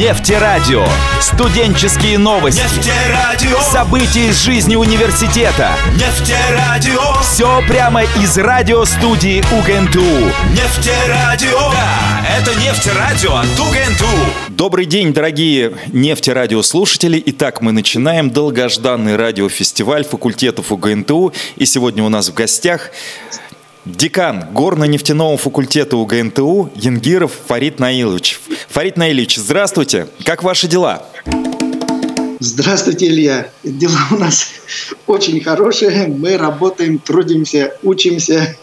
Нефтерадио. Студенческие новости. Нефтерадио. События из жизни университета. Нефтерадио. Все прямо из радиостудии УГНТУ. Нефтерадио. Да, это Нефтерадио от УГНТУ. Добрый день, дорогие нефтерадиослушатели. Итак, мы начинаем долгожданный радиофестиваль факультетов УГНТУ. И сегодня у нас в гостях Декан горно-нефтяного факультета УГНТУ Янгиров Фарид Наилович. Фарид Наилович, здравствуйте. Как ваши дела? Здравствуйте, Илья. Дела у нас очень хорошие. Мы работаем, трудимся, учимся.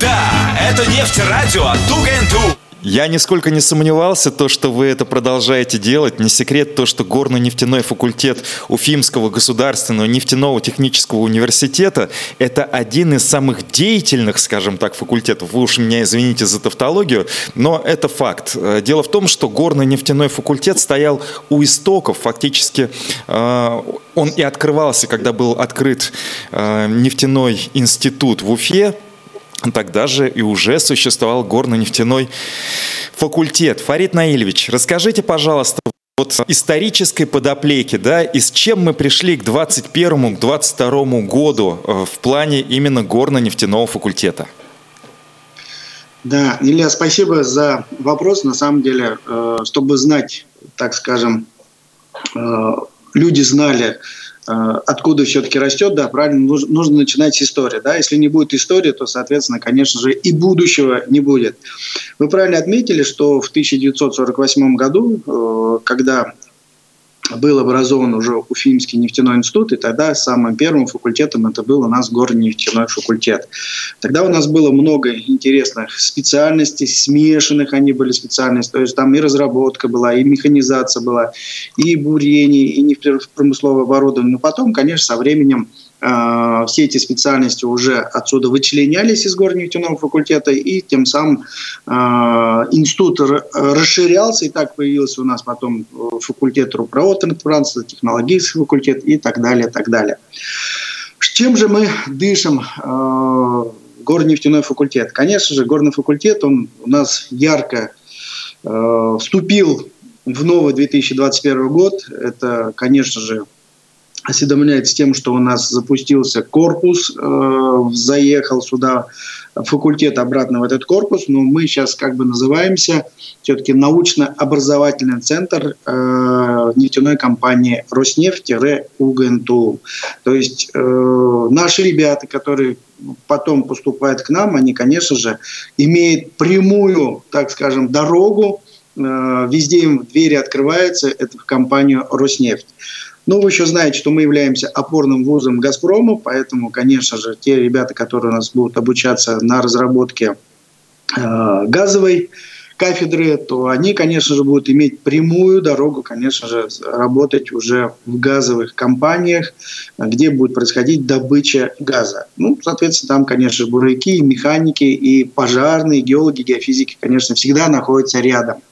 Да, это Нефтерадио от УГНТУ. Я нисколько не сомневался, то, что вы это продолжаете делать. Не секрет то, что горно-нефтяной факультет Уфимского государственного нефтяного технического университета – это один из самых деятельных, скажем так, факультетов. Вы уж меня извините за тавтологию, но это факт. Э, дело в том, что горно-нефтяной факультет стоял у истоков. Фактически э, он и открывался, когда был открыт э, нефтяной институт в Уфе, Тогда же и уже существовал горно-нефтяной факультет. Фарид Наилевич, расскажите, пожалуйста, вот исторической подоплеки, да, и с чем мы пришли к 21 к 22 году э, в плане именно горно-нефтяного факультета? Да, Илья, спасибо за вопрос. На самом деле, э, чтобы знать, так скажем, э, люди знали, откуда все-таки растет, да, правильно, нужно, нужно начинать с истории. Да? Если не будет истории, то, соответственно, конечно же, и будущего не будет. Вы правильно отметили, что в 1948 году, э, когда был образован уже Уфимский нефтяной институт, и тогда самым первым факультетом это был у нас горно-нефтяной факультет. Тогда у нас было много интересных специальностей, смешанных они были специальности, то есть там и разработка была, и механизация была, и бурение, и нефтепромысловое оборудование. Но потом, конечно, со временем а, все эти специальности уже отсюда вычленялись из горнефтяного факультета, и тем самым э, институт расширялся, и так появился у нас потом э, факультет руководства транспорта, технологический факультет и так далее, так далее. Чем же мы дышим э, горнефтяной факультет? Конечно же, горный факультет, он у нас ярко э, вступил в новый 2021 год. Это, конечно же, осведомляет с тем, что у нас запустился корпус, э, заехал сюда факультет обратно в этот корпус, но мы сейчас как бы называемся все-таки научно-образовательный центр э, нефтяной компании Роснефть-УГНТУ. То есть э, наши ребята, которые потом поступают к нам, они, конечно же, имеют прямую, так скажем, дорогу, э, везде им двери открываются, это в компанию Роснефть. Ну, вы еще знаете, что мы являемся опорным вузом «Газпрома», поэтому, конечно же, те ребята, которые у нас будут обучаться на разработке э, газовой кафедры, то они, конечно же, будут иметь прямую дорогу, конечно же, работать уже в газовых компаниях, где будет происходить добыча газа. Ну, соответственно, там, конечно же, буровики, механики, и пожарные, геологи, геофизики, конечно, всегда находятся рядом.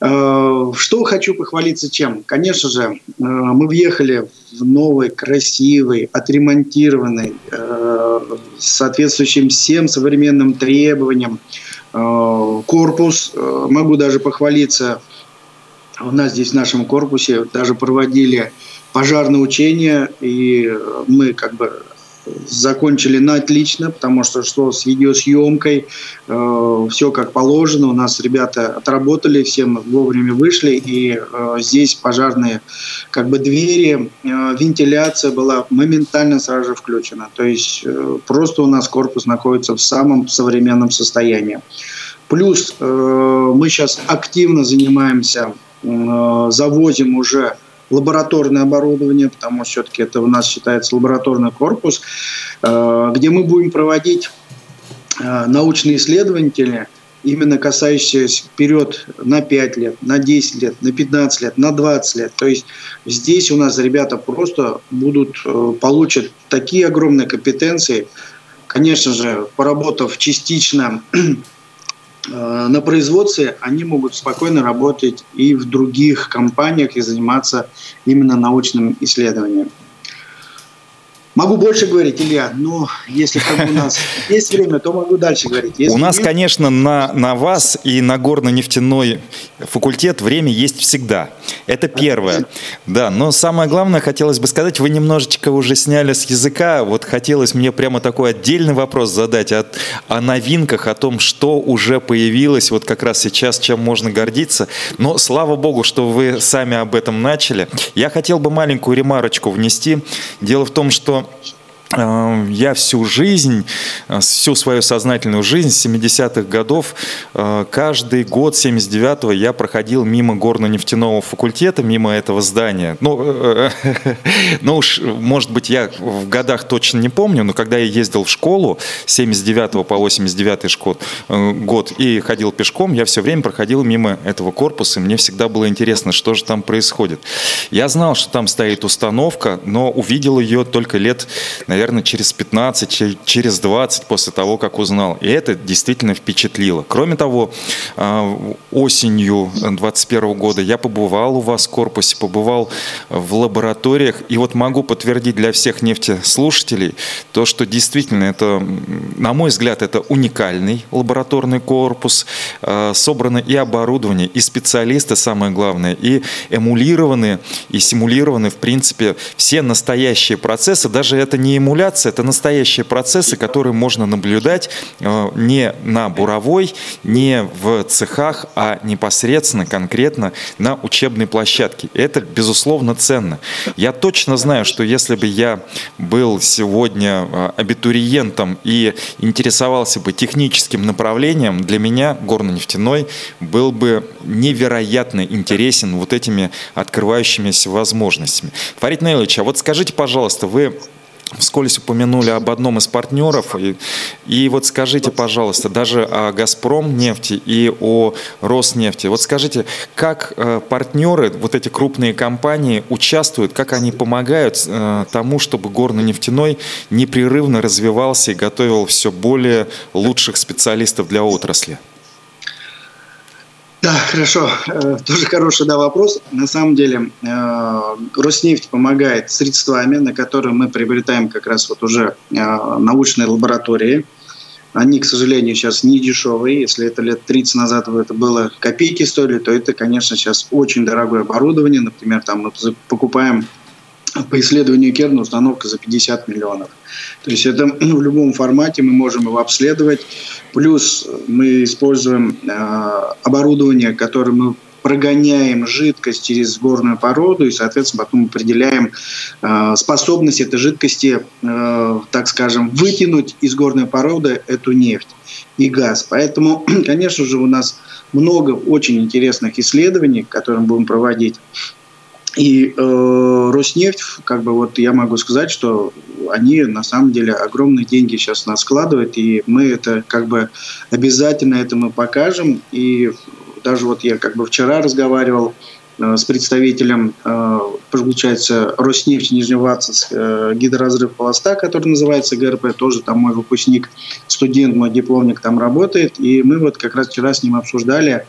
Э, что хочу похвалиться чем? Конечно же, э, мы въехали в новый, красивый, отремонтированный, э, соответствующим всем современным требованиям корпус. Могу даже похвалиться, у нас здесь в нашем корпусе даже проводили пожарные учения, и мы как бы закончили на отлично, потому что шло с видеосъемкой, э, все как положено. У нас ребята отработали, все мы вовремя вышли, и э, здесь пожарные как бы двери, э, вентиляция была моментально сразу же включена. То есть э, просто у нас корпус находится в самом современном состоянии. Плюс э, мы сейчас активно занимаемся, э, завозим уже лабораторное оборудование, потому что все-таки это у нас считается лабораторный корпус, э, где мы будем проводить э, научные исследования, именно касающиеся вперед на 5 лет, на 10 лет, на 15 лет, на 20 лет. То есть здесь у нас ребята просто будут, э, получат такие огромные компетенции, конечно же, поработав частично на производстве они могут спокойно работать и в других компаниях и заниматься именно научным исследованием. Могу больше говорить, Илья, но если как у нас есть время, то могу дальше говорить. Если у нас, нет... конечно, на, на вас и на горно-нефтяной факультет время есть всегда. Это первое. Да, но самое главное, хотелось бы сказать, вы немножечко уже сняли с языка. Вот хотелось мне прямо такой отдельный вопрос задать о, о новинках, о том, что уже появилось вот как раз сейчас, чем можно гордиться. Но слава богу, что вы сами об этом начали. Я хотел бы маленькую ремарочку внести. Дело в том, что я всю жизнь, э, всю свою сознательную жизнь с 70-х годов, э, каждый год 79-го я проходил мимо горно-нефтяного факультета, мимо этого здания. Ну, э, ну уж, может быть, я в годах точно не помню, но когда я ездил в школу с 79 по 89 год и ходил пешком, я все время проходил мимо этого корпуса, и мне всегда было интересно, что же там происходит. Я знал, что там стоит установка, но увидел ее только лет, наверное, наверное, через 15, через 20 после того, как узнал. И это действительно впечатлило. Кроме того, а, осенью 2021 года я побывал у вас в корпусе, побывал в лабораториях, и вот могу подтвердить для всех нефтеслушателей то, что действительно это, на мой взгляд, это уникальный лабораторный корпус, а, собрано и оборудование, и специалисты, самое главное, и эмулированы, и симулированы, в принципе, все настоящие процессы, даже это не эмуляция – это настоящие процессы, которые можно наблюдать э, не на буровой, не в цехах, а непосредственно, конкретно на учебной площадке. Это, безусловно, ценно. Я точно знаю, что если бы я был сегодня э, абитуриентом и интересовался бы техническим направлением, для меня горно-нефтяной был бы невероятно интересен вот этими открывающимися возможностями. Фарид Наилович, а вот скажите, пожалуйста, вы вскользь упомянули об одном из партнеров. И, и вот скажите, пожалуйста, даже о «Газпром» нефти и о «Роснефти». Вот скажите, как э, партнеры, вот эти крупные компании участвуют, как они помогают э, тому, чтобы горно-нефтяной непрерывно развивался и готовил все более лучших специалистов для отрасли? Да, хорошо. Э, тоже хороший да, вопрос. На самом деле э, Роснефть помогает средствами, на которые мы приобретаем как раз вот уже э, научные лаборатории. Они, к сожалению, сейчас не дешевые. Если это лет 30 назад это было копейки стоили, то это, конечно, сейчас очень дорогое оборудование. Например, там мы покупаем по исследованию Керна установка за 50 миллионов. То есть это ну, в любом формате мы можем его обследовать. Плюс мы используем э, оборудование, которое мы прогоняем жидкость через горную породу и, соответственно, потом определяем э, способность этой жидкости, э, так скажем, вытянуть из горной породы эту нефть и газ. Поэтому, конечно же, у нас много очень интересных исследований, которые мы будем проводить. И э, Роснефть, как бы вот я могу сказать, что они на самом деле огромные деньги сейчас нас складывают, и мы это как бы обязательно это мы покажем. И даже вот я как бы вчера разговаривал с представителем, э, получается, Роснефть Нижневартовск, э, гидроразрыв пласта, который называется ГРП, тоже там мой выпускник, студент, мой дипломник там работает, и мы вот как раз вчера с ним обсуждали,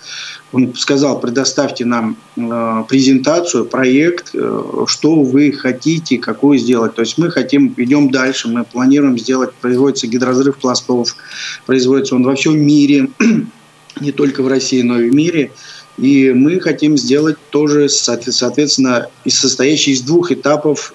он сказал, предоставьте нам презентацию, проект, что вы хотите, какую сделать. То есть мы хотим, идем дальше, мы планируем сделать, производится гидроразрыв пластов, производится он во всем мире, не только в России, но и в мире. И мы хотим сделать тоже, соответственно, состоящий из двух этапов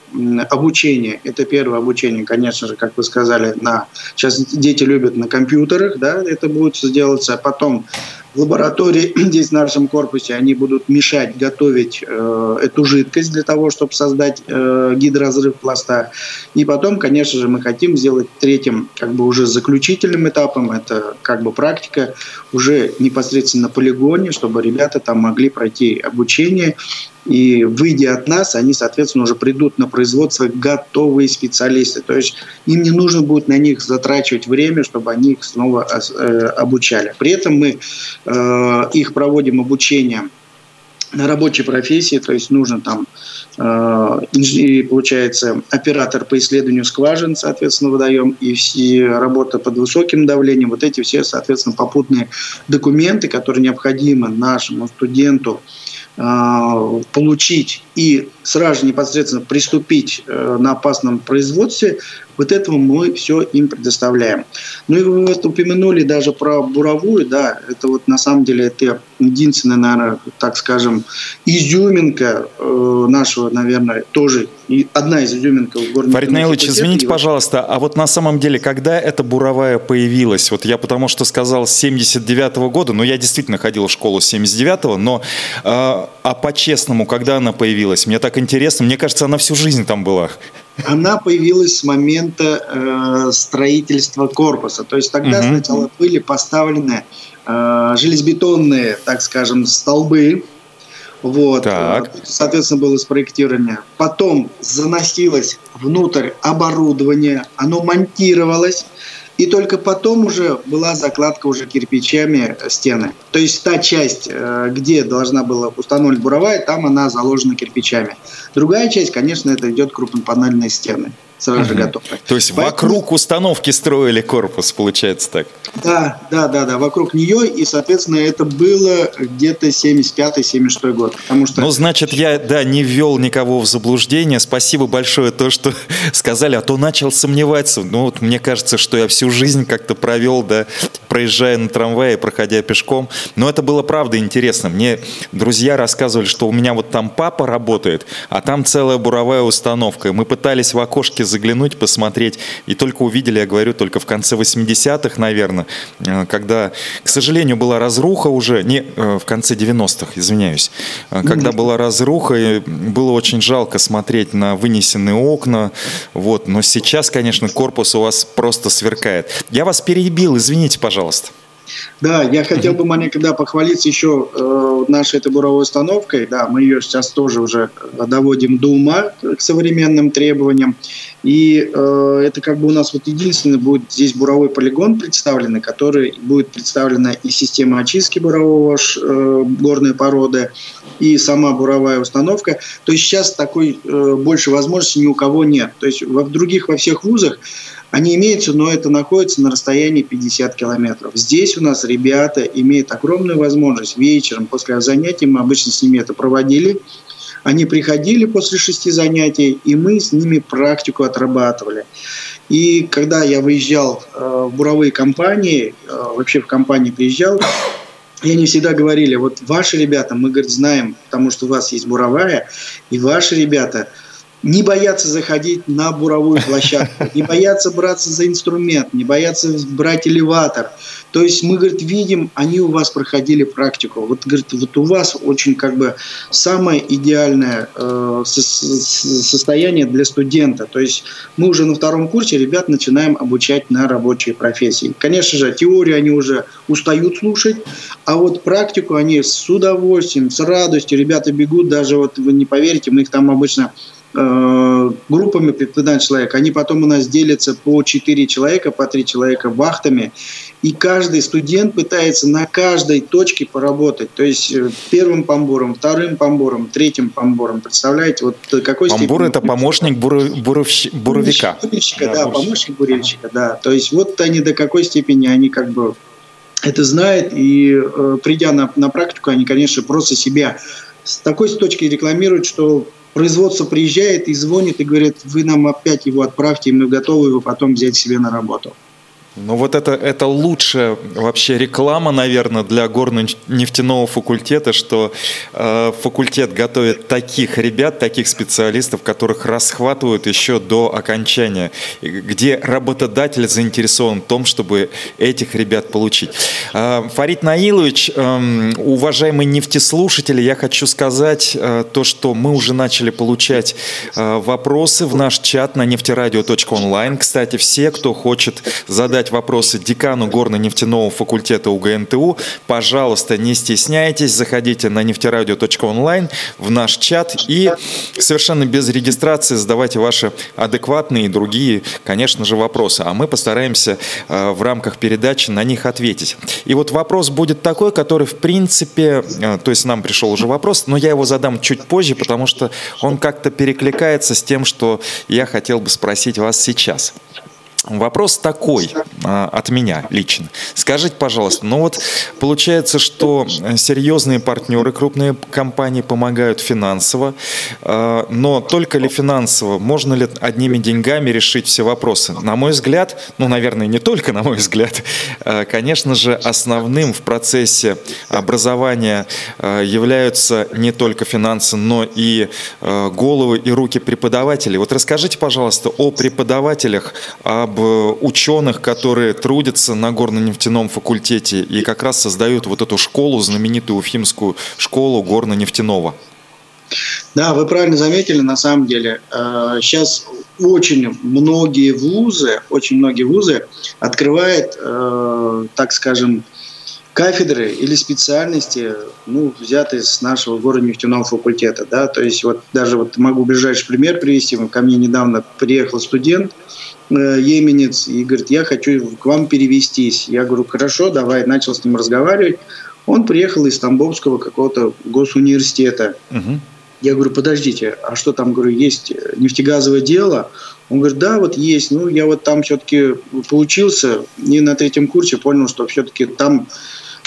обучения. Это первое обучение, конечно же, как вы сказали, на сейчас дети любят на компьютерах, да, это будет сделаться. Потом в лаборатории здесь в нашем корпусе они будут мешать готовить э, эту жидкость для того, чтобы создать э, гидроразрыв пласта. И потом, конечно же, мы хотим сделать третьим, как бы уже заключительным этапом, это как бы практика уже непосредственно на полигоне, чтобы ребята там могли пройти обучение и выйдя от нас, они, соответственно, уже придут на производство готовые специалисты. То есть им не нужно будет на них затрачивать время, чтобы они их снова э, обучали. При этом мы э, их проводим обучение на рабочей профессии, то есть нужно там э, получается оператор по исследованию скважин, соответственно, выдаем, и все работа под высоким давлением, вот эти все, соответственно, попутные документы, которые необходимы нашему студенту получить и сразу же непосредственно приступить э, на опасном производстве, вот этого мы все им предоставляем. Ну и вы вот упомянули даже про буровую, да, это вот на самом деле это единственная, наверное, так скажем, изюминка э, нашего, наверное, тоже и одна из изюминок горного Фарид Наилович, извините, пожалуйста, а вот на самом деле, когда эта буровая появилась? Вот я потому что сказал с 79 -го года, но я действительно ходил в школу с 79-го, но э, а по-честному, когда она появилась? Мне так интересно, мне кажется, она всю жизнь там была. Она появилась с момента э, строительства корпуса. То есть тогда угу. сначала были поставлены э, железобетонные, так скажем, столбы. Вот. Так. Соответственно, было спроектирование. Потом заносилось внутрь оборудование, оно монтировалось. И только потом уже была закладка уже кирпичами стены. То есть та часть, э, где должна была установлена буровая, там она заложена кирпичами. Другая часть, конечно, это идет крупнопанельные стены сразу же готовы. То есть Поэтому... вокруг установки строили корпус, получается так? Да, да, да, да, вокруг нее, и, соответственно, это было где-то 75-76 год. Потому что... Ну, значит, я, да, не ввел никого в заблуждение. Спасибо большое то, что сказали, а то начал сомневаться. Ну, вот мне кажется, что я всю жизнь как-то провел, да, проезжая на трамвае, проходя пешком. Но это было правда интересно. Мне друзья рассказывали, что у меня вот там папа работает, а там целая буровая установка. И мы пытались в окошке заглянуть, посмотреть. И только увидели, я говорю, только в конце 80-х, наверное, э, когда, к сожалению, была разруха уже, не, э, в конце 90-х, извиняюсь, э, когда была разруха, и было очень жалко смотреть на вынесенные окна, вот, но сейчас, конечно, корпус у вас просто сверкает. Я вас перебил, извините, пожалуйста. Да, я хотел бы маленько да, похвалиться еще э, нашей этой буровой установкой. Да, мы ее сейчас тоже уже доводим до ума к современным требованиям. И э, это как бы у нас вот единственный будет здесь буровой полигон представленный, который будет представлена и система очистки бурового э, горной породы, и сама буровая установка. То есть сейчас такой э, больше возможностей ни у кого нет. То есть в других, во всех вузах они имеются, но это находится на расстоянии 50 километров. Здесь у нас ребята имеют огромную возможность вечером после занятий, мы обычно с ними это проводили, они приходили после шести занятий, и мы с ними практику отрабатывали. И когда я выезжал э, в буровые компании, э, вообще в компании приезжал, и они всегда говорили, вот ваши ребята, мы, говорит, знаем, потому что у вас есть буровая, и ваши ребята – не бояться заходить на буровую площадку, не бояться браться за инструмент, не бояться брать элеватор. То есть мы, говорит, видим, они у вас проходили практику. Вот, говорит, вот у вас очень как бы самое идеальное э, состояние для студента. То есть мы уже на втором курсе ребят начинаем обучать на рабочие профессии. Конечно же, теорию они уже устают слушать, а вот практику они с удовольствием, с радостью. Ребята бегут, даже вот вы не поверите, мы их там обычно группами по 15 человек. Они потом у нас делятся по 4 человека, по 3 человека вахтами. И каждый студент пытается на каждой точке поработать. То есть э, первым помбором, вторым помбором, третьим помбором. Представляете, вот какой Помбор – это помощник буров, буровщ, буровика. Буровщика, да, да помощник буровщика, да. То есть вот они до какой степени они как бы это знают, и э, придя на, на практику, они, конечно, просто себя с такой точки рекламируют, что производство приезжает и звонит и говорит, вы нам опять его отправьте, и мы готовы его потом взять себе на работу. Ну вот это, это лучшая вообще реклама, наверное, для горно-нефтяного факультета, что э, факультет готовит таких ребят, таких специалистов, которых расхватывают еще до окончания, где работодатель заинтересован в том, чтобы этих ребят получить. Э, Фарид Наилович, э, уважаемые нефтеслушатели, я хочу сказать э, то, что мы уже начали получать э, вопросы в наш чат на нефтерадио.онлайн. Кстати, все, кто хочет задать задать вопросы декану горно-нефтяного факультета УГНТУ, пожалуйста, не стесняйтесь, заходите на нефтерадио.онлайн в наш чат и совершенно без регистрации задавайте ваши адекватные и другие, конечно же, вопросы. А мы постараемся э, в рамках передачи на них ответить. И вот вопрос будет такой, который, в принципе, э, то есть нам пришел уже вопрос, но я его задам чуть позже, потому что он как-то перекликается с тем, что я хотел бы спросить вас сейчас. Вопрос такой от меня лично. Скажите, пожалуйста, ну вот получается, что серьезные партнеры, крупные компании помогают финансово, а, но только ли финансово? Можно ли одними деньгами решить все вопросы? На мой взгляд, ну, наверное, не только на мой взгляд, а, конечно же, основным в процессе образования а, являются не только финансы, но и а, головы и руки преподавателей. Вот расскажите, пожалуйста, о преподавателях, об об э, ученых, которые трудятся на горно-нефтяном факультете и как раз создают вот эту школу, знаменитую уфимскую школу горно-нефтяного. Да, вы правильно заметили, на самом деле. Сейчас э, очень многие вузы, очень многие вузы открывают, э, так скажем, кафедры или специальности, ну, взятые с нашего города нефтяного факультета, да, то есть вот даже вот могу ближайший пример привести, ко мне недавно приехал студент, еменец и говорит, я хочу к вам перевестись. Я говорю, хорошо, давай, начал с ним разговаривать. Он приехал из Тамбовского какого-то госуниверситета. Угу. Я говорю, подождите, а что там, говорю, есть нефтегазовое дело? Он говорит, да, вот есть. Ну, я вот там все-таки получился, и на третьем курсе понял, что все-таки там Э,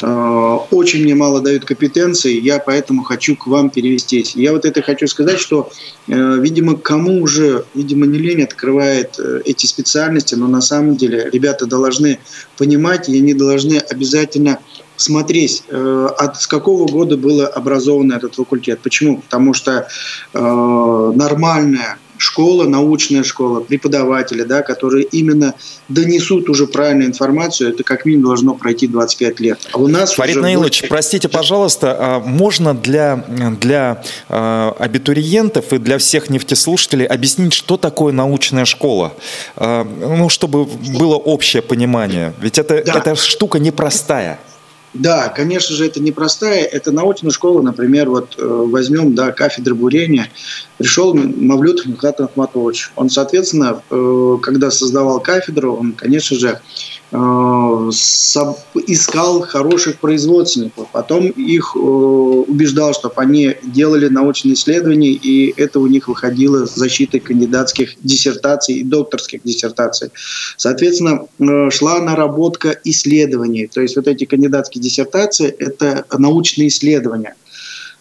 очень мне мало дают компетенции, я поэтому хочу к вам перевестись. Я вот это хочу сказать, что, э, видимо, кому уже, видимо, не лень открывает э, эти специальности, но на самом деле ребята должны понимать, и они должны обязательно смотреть, от с какого года был образован этот факультет. Почему? Потому что нормальная школа, научная школа, преподаватели, да, которые именно донесут уже правильную информацию, это как минимум должно пройти 25 лет. А у нас Фарид Наилович, будет... простите, пожалуйста, а можно для, для а, абитуриентов и для всех нефтеслушателей объяснить, что такое научная школа? А, ну, чтобы было общее понимание. Ведь это, да. эта штука непростая. Да, конечно же, это непростая. Это научная школа, например, вот э, возьмем, да, кафедры бурения. Пришел Мавлют Михаил Ахматович. Он, соответственно, э, когда создавал кафедру, он, конечно же, искал хороших производственников, потом их э, убеждал, чтобы они делали научные исследования, и это у них выходило с защитой кандидатских диссертаций и докторских диссертаций. Соответственно, э, шла наработка исследований, то есть вот эти кандидатские диссертации – это научные исследования –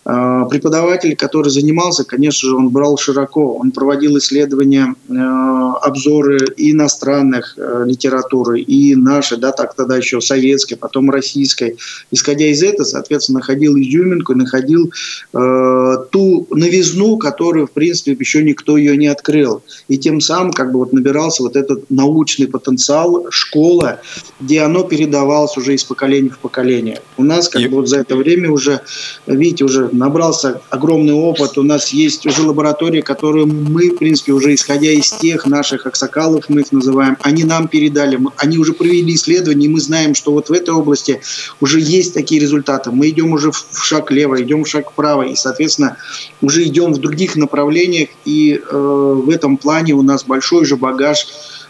преподаватель, который занимался, конечно же, он брал широко, он проводил исследования, э, обзоры и иностранных э, литературы, и нашей, да, так тогда еще советской, потом российской. Исходя из этого, соответственно, находил изюминку, находил э, ту новизну, которую, в принципе, еще никто ее не открыл. И тем самым как бы вот набирался вот этот научный потенциал, школа, где оно передавалось уже из поколения в поколение. У нас как и... бы вот за это время уже, видите, уже набрался огромный опыт. У нас есть уже лаборатории, которые мы, в принципе, уже исходя из тех наших аксакалов, мы их называем, они нам передали, они уже провели исследования, и мы знаем, что вот в этой области уже есть такие результаты. Мы идем уже в шаг лево, идем в шаг вправо, и, соответственно, уже идем в других направлениях, и э, в этом плане у нас большой же багаж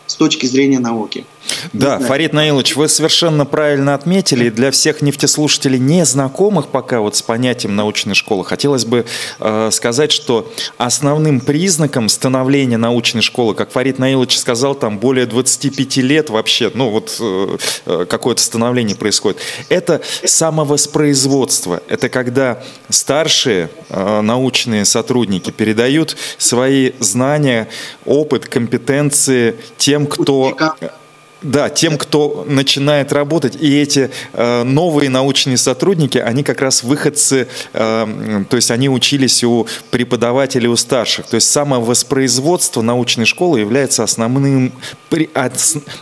с точки зрения науки. Да, Фарид Наилович, вы совершенно правильно отметили. Для всех нефтеслушателей, не знакомых пока вот с понятием научной школы, хотелось бы э, сказать, что основным признаком становления научной школы, как Фарид Наилович сказал, там более 25 лет вообще, ну вот э, э, какое-то становление происходит, это самовоспроизводство. Это когда старшие э, научные сотрудники передают свои знания, опыт, компетенции тем, кто да, тем, кто начинает работать, и эти э, новые научные сотрудники, они как раз выходцы, э, то есть они учились у преподавателей, у старших. То есть самовоспроизводство научной школы является основным,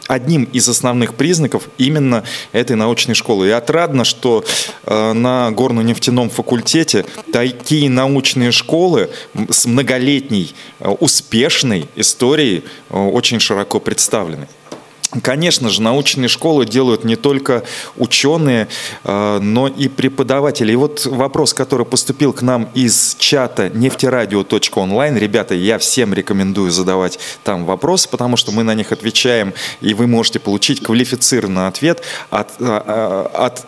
одним из основных признаков именно этой научной школы. И отрадно, что э, на горно-нефтяном факультете такие научные школы с многолетней э, успешной историей э, очень широко представлены. Конечно же, научные школы делают не только ученые, э, но и преподаватели. И вот вопрос, который поступил к нам из чата нефтерадио.онлайн. Ребята, я всем рекомендую задавать там вопросы, потому что мы на них отвечаем, и вы можете получить квалифицированный ответ от, э, от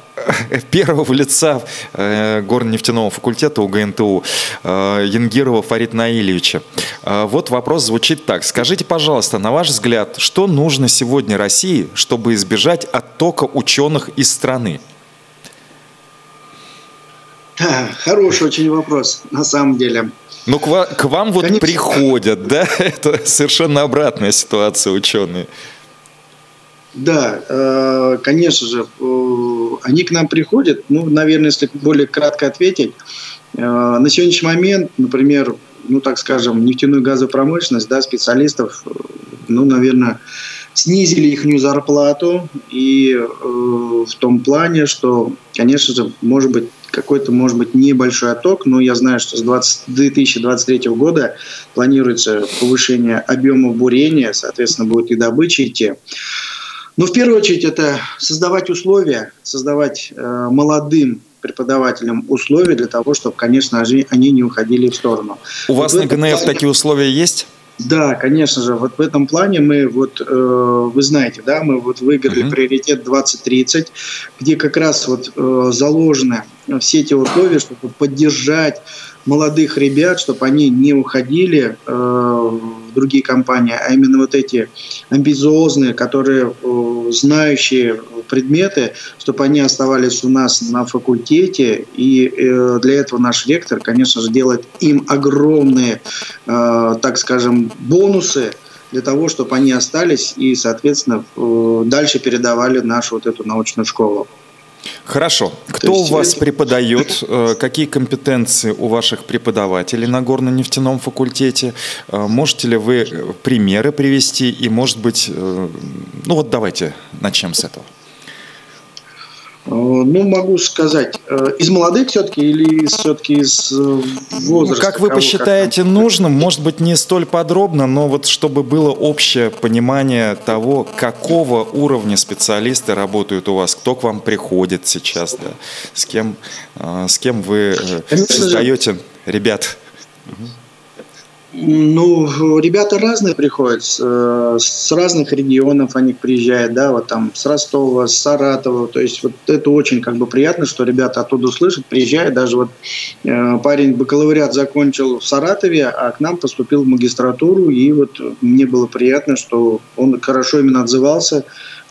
первого лица э, горно-нефтяного факультета УГНТУ э, Янгирова Фарид Наильевича. Э, вот вопрос звучит так. Скажите, пожалуйста, на ваш взгляд, что нужно сегодня России, чтобы избежать оттока ученых из страны? Хороший очень вопрос, на самом деле. Ну, к, вам, к вам вот Конечно. приходят, да? Это совершенно обратная ситуация, ученые. Да, э, конечно же, э, они к нам приходят. Ну, наверное, если более кратко ответить, э, на сегодняшний момент, например, ну, так скажем, нефтяную газопромышленность, да, специалистов, ну, наверное, снизили их зарплату и в том плане, что, конечно же, может быть, какой-то, может быть, небольшой отток, но я знаю, что с 20, 2023 года планируется повышение объема бурения, соответственно, будет и добыча идти. Но в первую очередь это создавать условия, создавать э, молодым преподавателям условия для того, чтобы, конечно, они не уходили в сторону. У вот вас на ГНФ плане... такие условия есть? Да, конечно же. Вот в этом плане мы, вот, э, вы знаете, да, мы вот выиграли uh-huh. приоритет 2030, где как раз вот э, заложены все эти условия, чтобы поддержать молодых ребят, чтобы они не уходили э, другие компании, а именно вот эти амбициозные, которые э, знающие предметы, чтобы они оставались у нас на факультете. И э, для этого наш ректор, конечно же, делает им огромные, э, так скажем, бонусы для того, чтобы они остались и, соответственно, дальше передавали нашу вот эту научную школу. Хорошо. Кто есть... у вас преподает? Э, какие компетенции у ваших преподавателей на горно-нефтяном факультете? Э, можете ли вы э, примеры привести? И, может быть, ну вот давайте начнем с этого. Э, ну, могу сказать, э, из молодых все-таки или все-таки из э, возраста? Как вы кого, посчитаете как... нужным, может быть, не столь подробно, но вот чтобы было общее понимание того, какого уровня специалисты работают у вас, кто к вам приходит сейчас, да, с кем, с кем вы создаете? Ребят. Ну, ребята разные приходят, э, с разных регионов они приезжают, да, вот там с Ростова, с Саратова, то есть вот это очень как бы приятно, что ребята оттуда слышат, приезжают, даже вот э, парень бакалавриат закончил в Саратове, а к нам поступил в магистратуру, и вот мне было приятно, что он хорошо именно отзывался,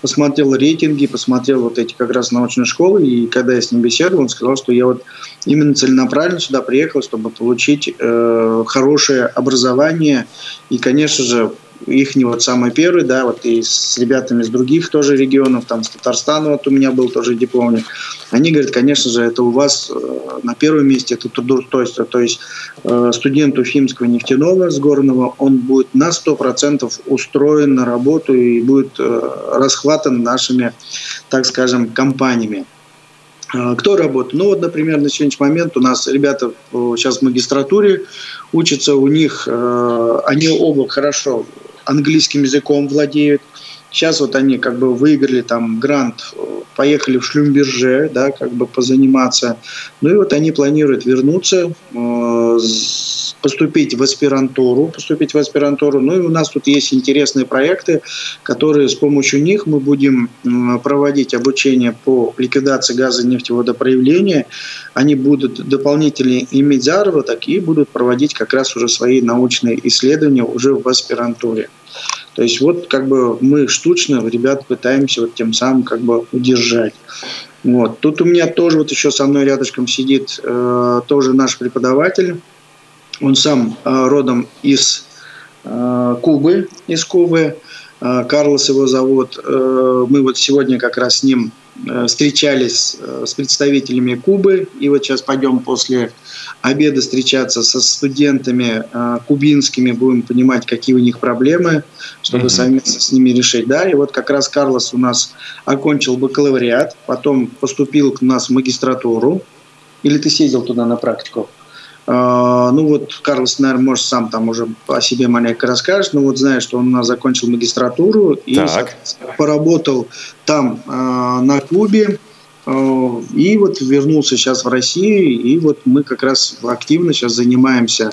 посмотрел рейтинги, посмотрел вот эти как раз научные школы, и когда я с ним беседовал, он сказал, что я вот именно целенаправленно сюда приехал, чтобы получить э, хорошее образование. И, конечно же, их не вот самый первый, да, вот и с ребятами из других тоже регионов, там с Татарстана вот у меня был тоже дипломник. Они говорят, конечно же, это у вас э, на первом месте это трудоустройство, то есть э, студент Уфимского нефтяного с горного, он будет на 100% устроен на работу и будет э, расхватан нашими, так скажем, компаниями. Кто работает? Ну вот, например, на сегодняшний момент у нас ребята сейчас в магистратуре учатся, у них, они оба хорошо английским языком владеют. Сейчас вот они как бы выиграли там грант, поехали в Шлюмберже, да, как бы позаниматься. Ну и вот они планируют вернуться, э, поступить в аспирантуру, поступить в аспирантуру. Ну и у нас тут есть интересные проекты, которые с помощью них мы будем проводить обучение по ликвидации газа и нефтеводопроявления. Они будут дополнительно иметь заработок и будут проводить как раз уже свои научные исследования уже в аспирантуре. То есть вот как бы мы штучно ребят пытаемся вот тем самым как бы удержать. Вот. Тут у меня тоже вот еще со мной рядышком сидит э, тоже наш преподаватель. Он сам э, родом из э, Кубы, из Кубы. Э, Карлос его зовут. Мы вот сегодня как раз с ним встречались с представителями Кубы. И вот сейчас пойдем после обеда встречаться со студентами кубинскими, будем понимать, какие у них проблемы, чтобы mm-hmm. совместно с ними решить. Да, и вот как раз Карлос у нас окончил бакалавриат, потом поступил к нас в магистратуру. Или ты съездил туда на практику? Uh, ну вот Карлос, наверное, может сам там уже о себе маленько расскажет, но вот знаю, что он у нас закончил магистратуру и поработал там uh, на клубе, Э, и вот вернулся сейчас в Россию, и вот мы как раз активно сейчас занимаемся.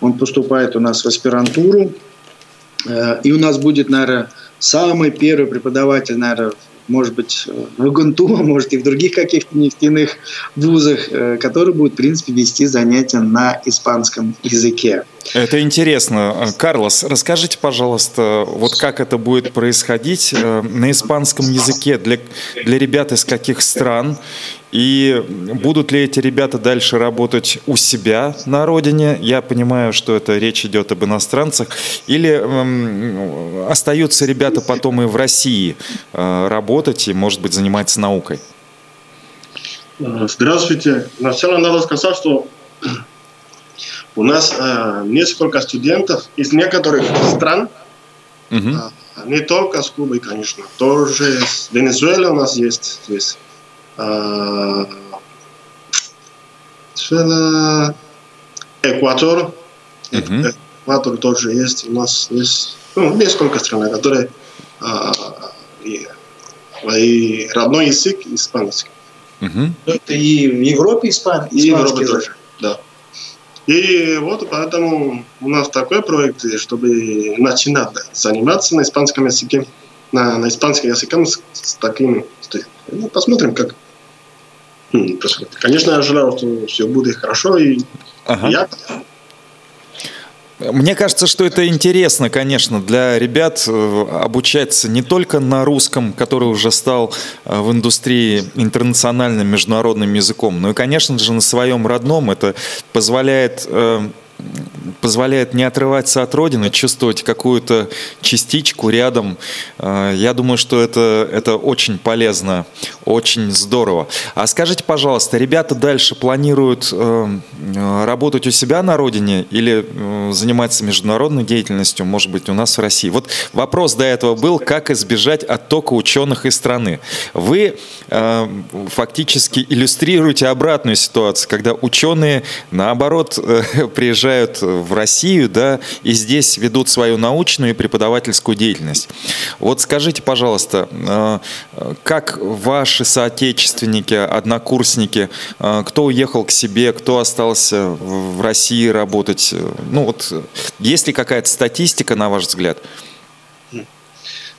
Он поступает у нас в аспирантуру, э, и у нас будет, наверное, самый первый преподаватель, наверное, может быть, в ИГНТУ, может и в других каких-то нефтяных вузах, э, которые будут, в принципе, вести занятия на испанском языке. Это интересно. Карлос, расскажите, пожалуйста, вот как это будет происходить э, на испанском языке для, для ребят из каких стран и будут ли эти ребята дальше работать у себя на родине? Я понимаю, что это речь идет об иностранцах. Или э, остаются ребята потом и в России э, работать и, может быть, заниматься наукой? Здравствуйте. Сначала надо сказать, что у нас э, несколько студентов из некоторых стран, угу. э, не только с Кубой, конечно, тоже с Венесуэлы у нас есть здесь uh, Экватор. Uh-huh. Экватор тоже есть. У нас есть ну, несколько стран, которые а, и, и родной язык испанский. Uh-huh. Это и в Европе испан... И в Европе тоже, да. И вот поэтому у нас такой проект, чтобы начинать заниматься на испанском языке, на, на испанском языке с, с таким ну, посмотрим, как Конечно, я желаю, что все будет хорошо и ага. я мне кажется, что это интересно, конечно, для ребят э, обучаться не только на русском, который уже стал э, в индустрии интернациональным международным языком, но и, конечно же, на своем родном. Это позволяет э, позволяет не отрываться от родины, чувствовать какую-то частичку рядом. Э, я думаю, что это, это очень полезно, очень здорово. А скажите, пожалуйста, ребята дальше планируют э, э, работать у себя на родине или заниматься международной деятельностью, может быть, у нас в России? Вот вопрос до этого был, как избежать оттока ученых из страны. Вы фактически иллюстрируете обратную ситуацию, когда ученые, наоборот, приезжают в Россию, да, и здесь ведут свою научную и преподавательскую деятельность. Вот скажите, пожалуйста, э, как ваши соотечественники, однокурсники, э, кто уехал к себе, кто остался в России работать? Ну вот, есть ли какая-то статистика, на ваш взгляд?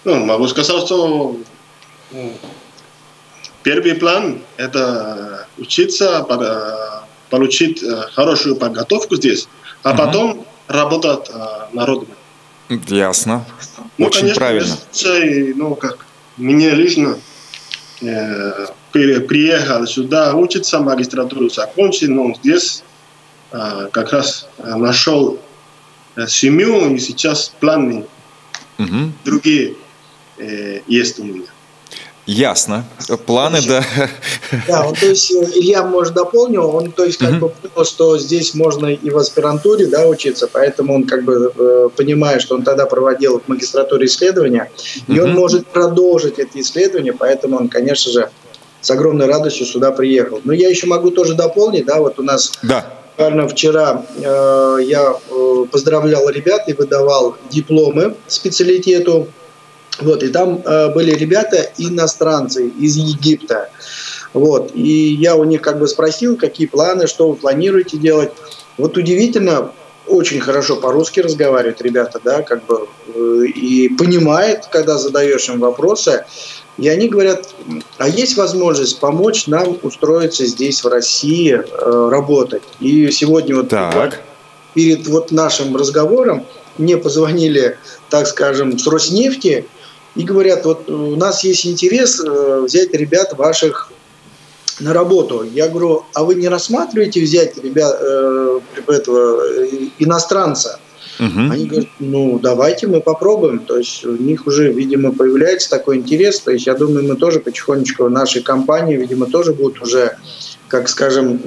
Ну, могу сказать, что первый план – это учиться, получить э, хорошую подготовку здесь, а угу. потом работать а, народами. Ясно. Ну, Очень конечно, правильно. Если, ну, как, мне лично э, приехал сюда учиться, магистратуру закончил, но здесь э, как раз нашел э, семью, и сейчас планы угу. другие э, есть у меня. Ясно. Планы, да. Да, он, то есть э, Илья, может, дополнил, он, то есть, как угу. бы понял, что здесь можно и в аспирантуре, да, учиться, поэтому он, как бы, э, понимает, что он тогда проводил в магистратуре исследования, и он может продолжить это исследование, поэтому он, конечно же, с огромной радостью сюда приехал. Но я еще могу тоже дополнить, да, вот у нас да. Буквально вчера э, я э, поздравлял ребят и выдавал дипломы специалитету вот, и там э, были ребята иностранцы из Египта. Вот, и я у них как бы спросил, какие планы, что вы планируете делать. Вот удивительно, очень хорошо по-русски разговаривают ребята, да, как бы, э, и понимает, когда задаешь им вопросы. И они говорят, а есть возможность помочь нам устроиться здесь, в России, э, работать. И сегодня вот так. перед вот нашим разговором мне позвонили, так скажем, с Роснефти, и говорят, вот у нас есть интерес э, взять ребят ваших на работу. Я говорю, а вы не рассматриваете взять ребят э, этого э, иностранца? Угу. Они говорят, ну давайте мы попробуем. То есть у них уже, видимо, появляется такой интерес. То есть я думаю, мы тоже потихонечку, нашей компании, видимо, тоже будут уже как скажем,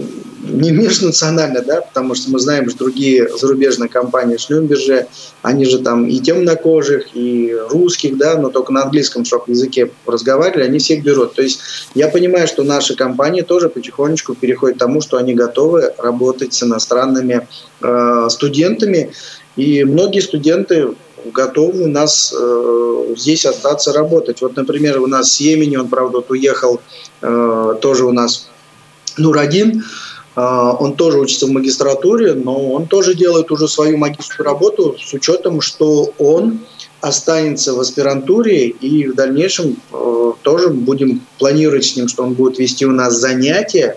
не межнационально, да, потому что мы знаем, что другие зарубежные компании Шлюмберже, они же там и темнокожих, и русских, да, но только на английском шок языке разговаривали, они всех берут. То есть я понимаю, что наши компании тоже потихонечку переходят к тому, что они готовы работать с иностранными э, студентами, и многие студенты готовы у нас э, здесь остаться работать. Вот, например, у нас с Йемени, он, правда, вот уехал э, тоже у нас Нурадин, а, он тоже учится в магистратуре, но он тоже делает уже свою магистрскую работу с учетом, что он останется в аспирантуре и в дальнейшем э, тоже будем планировать с ним, что он будет вести у нас занятия,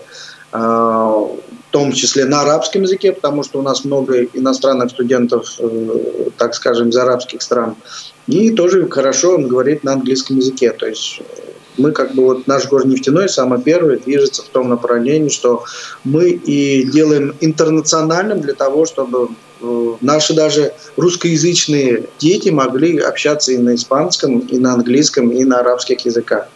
э, в том числе на арабском языке, потому что у нас много иностранных студентов, э, так скажем, из арабских стран. И тоже хорошо он говорит на английском языке. То есть мы как бы вот наш город нефтяной самый первый движется в том направлении, что мы и делаем интернациональным для того, чтобы э, наши даже русскоязычные дети могли общаться и на испанском, и на английском, и на арабских языках.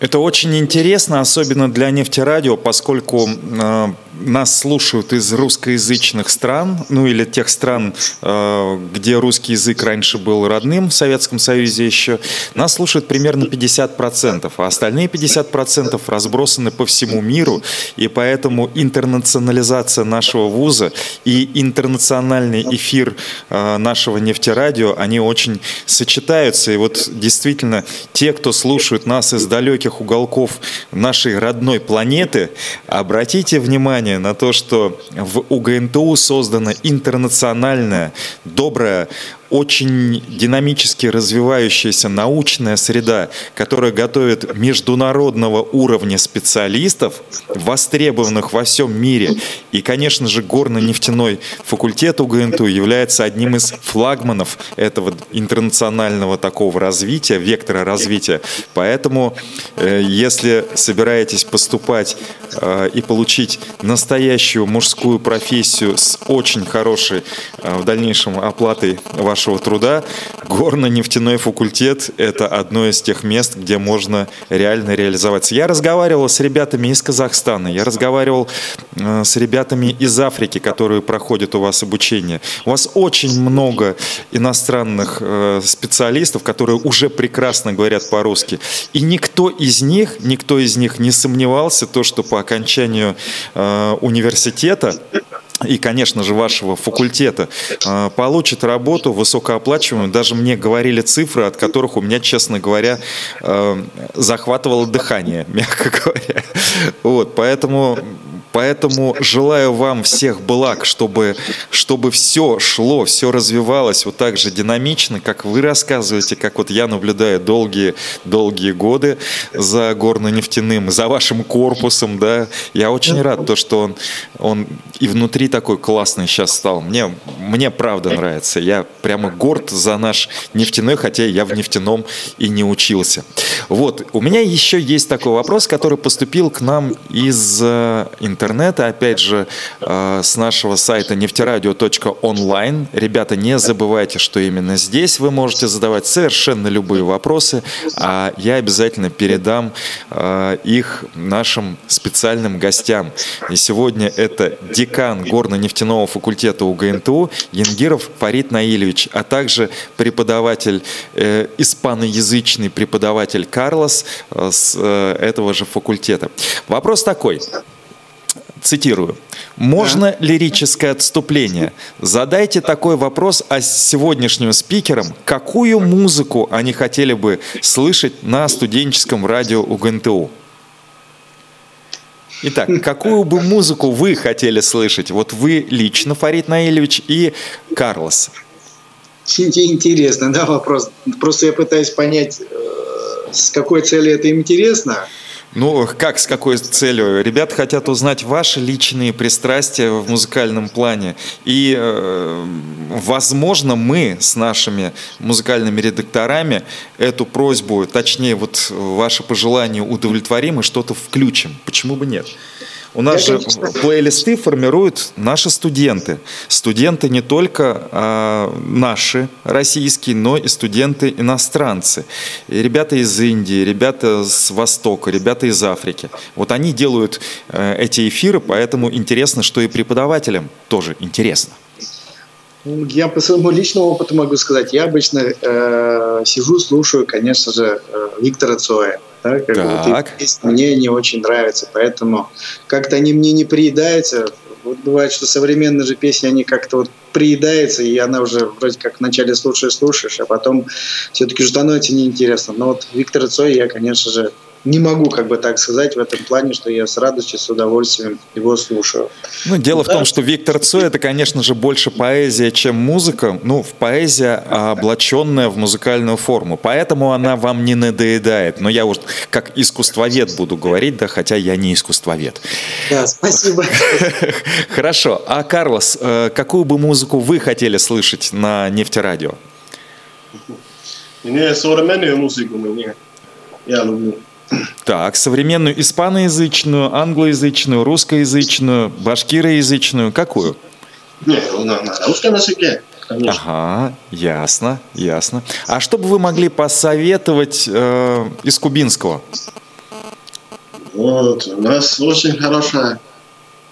Это очень интересно, особенно для нефтерадио, поскольку э, нас слушают из русскоязычных стран, ну или тех стран, э, где русский язык раньше был родным в Советском Союзе еще. Нас слушают примерно 50%, а остальные 50% разбросаны по всему миру, и поэтому интернационализация нашего вуза и интернациональный эфир э, нашего нефтерадио, они очень сочетаются. И вот действительно, те, кто слушают нас из далеких уголков нашей родной планеты, обратите внимание на то, что в УГНТУ создана интернациональная, добрая, очень динамически развивающаяся научная среда, которая готовит международного уровня специалистов, востребованных во всем мире. И, конечно же, горно-нефтяной факультет УГНТУ является одним из флагманов этого интернационального такого развития, вектора развития. Поэтому, э, если собираетесь поступать э, и получить настоящую мужскую профессию с очень хорошей э, в дальнейшем оплатой вашего вашего труда, горно-нефтяной факультет – это одно из тех мест, где можно реально реализоваться. Я разговаривал с ребятами из Казахстана, я разговаривал э, с ребятами из Африки, которые проходят у вас обучение. У вас очень много иностранных э, специалистов, которые уже прекрасно говорят по-русски. И никто из них, никто из них не сомневался, то, что по окончанию э, университета и, конечно же, вашего факультета а, получит работу высокооплачиваемую. Даже мне говорили цифры, от которых у меня, честно говоря, а, захватывало дыхание, мягко говоря. Вот, поэтому Поэтому желаю вам всех благ, чтобы, чтобы все шло, все развивалось вот так же динамично, как вы рассказываете, как вот я наблюдаю долгие, долгие годы за горно-нефтяным, за вашим корпусом, да. Я очень рад, то, что он, он и внутри такой классный сейчас стал. Мне, мне правда нравится. Я прямо горд за наш нефтяной, хотя я в нефтяном и не учился. Вот, у меня еще есть такой вопрос, который поступил к нам из э, интернета интернета, опять же, э, с нашего сайта нефтерадио.онлайн. Ребята, не забывайте, что именно здесь вы можете задавать совершенно любые вопросы, а я обязательно передам э, их нашим специальным гостям. И сегодня это декан горно-нефтяного факультета УГНТУ Янгиров Фарид Наилевич, а также преподаватель, э, испаноязычный преподаватель Карлос с этого же факультета. Вопрос такой цитирую, «Можно лирическое отступление? Задайте такой вопрос о сегодняшним спикерам, какую музыку они хотели бы слышать на студенческом радио УГНТУ?» Итак, какую бы музыку вы хотели слышать? Вот вы лично, Фарид Наилевич, и Карлос. Интересно, да, вопрос. Просто я пытаюсь понять, э, с какой целью это интересно. Ну, как, с какой целью? Ребята хотят узнать ваши личные пристрастия в музыкальном плане. И, э, возможно, мы с нашими музыкальными редакторами эту просьбу, точнее, вот ваши пожелания удовлетворим и что-то включим. Почему бы нет? У нас же плейлисты формируют наши студенты. Студенты не только а, наши, российские, но и студенты иностранцы. И ребята из Индии, ребята с Востока, ребята из Африки. Вот они делают э, эти эфиры, поэтому интересно, что и преподавателям тоже интересно. Ну, я по своему личному опыту могу сказать, я обычно э, сижу, слушаю, конечно же, э, Виктора Цоя. Да, как так. Вот, мне не очень нравится, поэтому как-то они мне не приедаются. Вот бывает, что современные же песни, они как-то вот приедаются, и она уже вроде как вначале слушаешь, слушаешь, а потом все-таки становится неинтересно. Но вот Виктор Цой я, конечно же, не могу как бы так сказать в этом плане, что я с радостью, с удовольствием его слушаю. Ну, дело да. в том, что Виктор Цой это, конечно же, больше поэзия, чем музыка. Ну, в поэзия, облаченная в музыкальную форму. Поэтому она вам не надоедает. Но я вот как искусствовед буду говорить, да, хотя я не искусствовед. Да, спасибо. Хорошо. А, Карлос, э, какую бы музыку вы хотели слышать на нефтерадио? Мне современную музыку мне я люблю. Так, современную испаноязычную, англоязычную, русскоязычную, башкироязычную, какую? Нет, на, на русском языке. Конечно. Ага, ясно, ясно. А что бы вы могли посоветовать э, из кубинского? Вот, у нас очень хорошая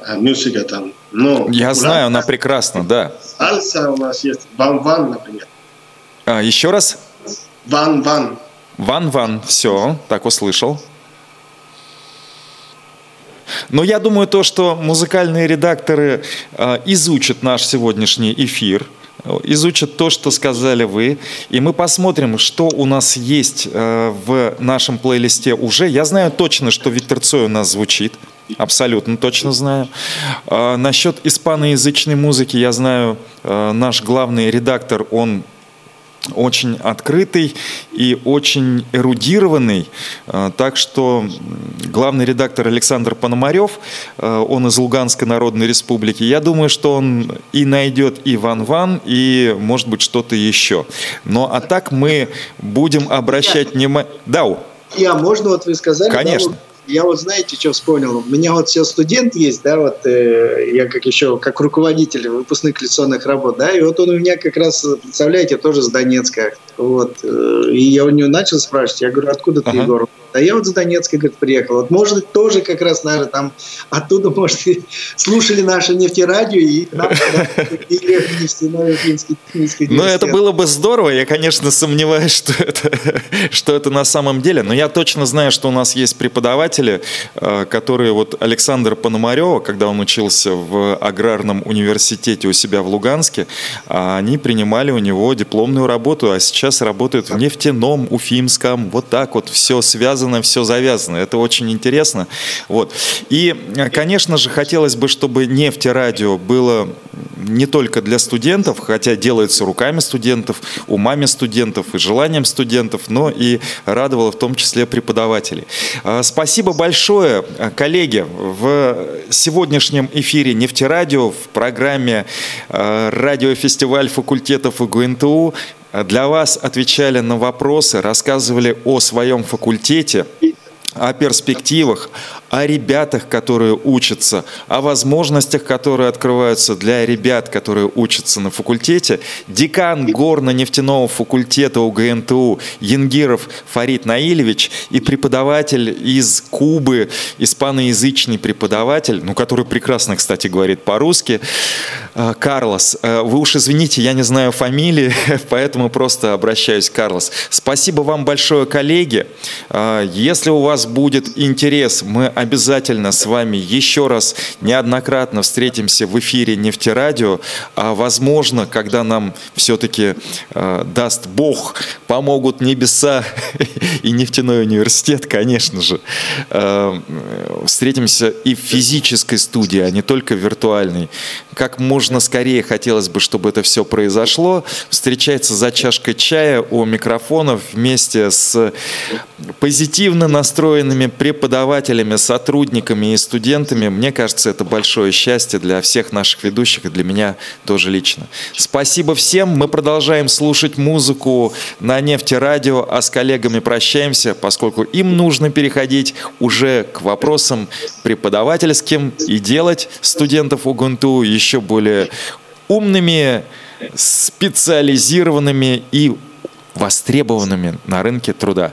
э, музыка там. Ну, Я знаю, она прекрасна, да. Сальса у нас есть, ван-ван, например. А, еще раз? Ван-ван. Ван-Ван, все, так услышал. Но я думаю, то, что музыкальные редакторы э, изучат наш сегодняшний эфир, изучат то, что сказали вы, и мы посмотрим, что у нас есть э, в нашем плейлисте уже. Я знаю точно, что Виктор Цой у нас звучит. Абсолютно точно знаю. Э, насчет испаноязычной музыки я знаю, э, наш главный редактор, он очень открытый и очень эрудированный. Э, так что главный редактор Александр Пономарев, э, он из Луганской Народной Республики, я думаю, что он и найдет и Ван Ван, и, может быть, что-то еще. Но а так мы будем обращать внимание... Да, я, можно вот вы сказали? Конечно. Да, я вот знаете, что вспомнил? У меня вот все студент есть, да, вот э, я как еще, как руководитель выпускных лекционных работ, да, и вот он у меня как раз, представляете, тоже с Донецка, вот, э, и я у него начал спрашивать, я говорю, откуда ты, ага. Егор? А я вот с Донецка, говорит, приехал. Вот, может, тоже как раз, наверное, там оттуда, может, слушали наше нефтерадио и нам Ну, это было бы здорово. Я, конечно, сомневаюсь, что это, что это на самом деле. Но я точно знаю, что у нас есть преподаватели, э, которые вот Александр Пономарева, когда он учился в аграрном университете у себя в Луганске, а они принимали у него дипломную работу, а сейчас работают в нефтяном, уфимском. Вот так вот все связано связано, все завязано. Это очень интересно. Вот. И, конечно же, хотелось бы, чтобы нефтерадио было не только для студентов, хотя делается руками студентов, умами студентов и желанием студентов, но и радовало в том числе преподавателей. А, спасибо большое, коллеги. В сегодняшнем эфире «Нефтерадио» в программе а, «Радиофестиваль факультетов УГНТУ» для вас отвечали на вопросы, рассказывали о своем факультете, о перспективах, о ребятах, которые учатся, о возможностях, которые открываются для ребят, которые учатся на факультете. Декан горно-нефтяного факультета УГНТУ Янгиров Фарид Наилевич и преподаватель из Кубы, испаноязычный преподаватель, ну, который прекрасно, кстати, говорит по-русски, э, Карлос. Э, вы уж извините, я не знаю фамилии, поэтому просто обращаюсь Карлос. Спасибо вам большое, коллеги. Э, если у вас будет интерес, мы обязательно с вами еще раз неоднократно встретимся в эфире Нефтерадио. А возможно, когда нам все-таки э, даст Бог, помогут небеса и нефтяной университет, конечно же, э, встретимся и в физической студии, а не только виртуальной. Как можно скорее хотелось бы, чтобы это все произошло. Встречается за чашкой чая у микрофонов вместе с позитивно настроенными преподавателями, сотрудниками и студентами. Мне кажется, это большое счастье для всех наших ведущих и для меня тоже лично. Спасибо всем. Мы продолжаем слушать музыку на нефтерадио, а с коллегами прощаемся, поскольку им нужно переходить уже к вопросам преподавательским и делать студентов УГНТУ еще более умными, специализированными и востребованными на рынке труда.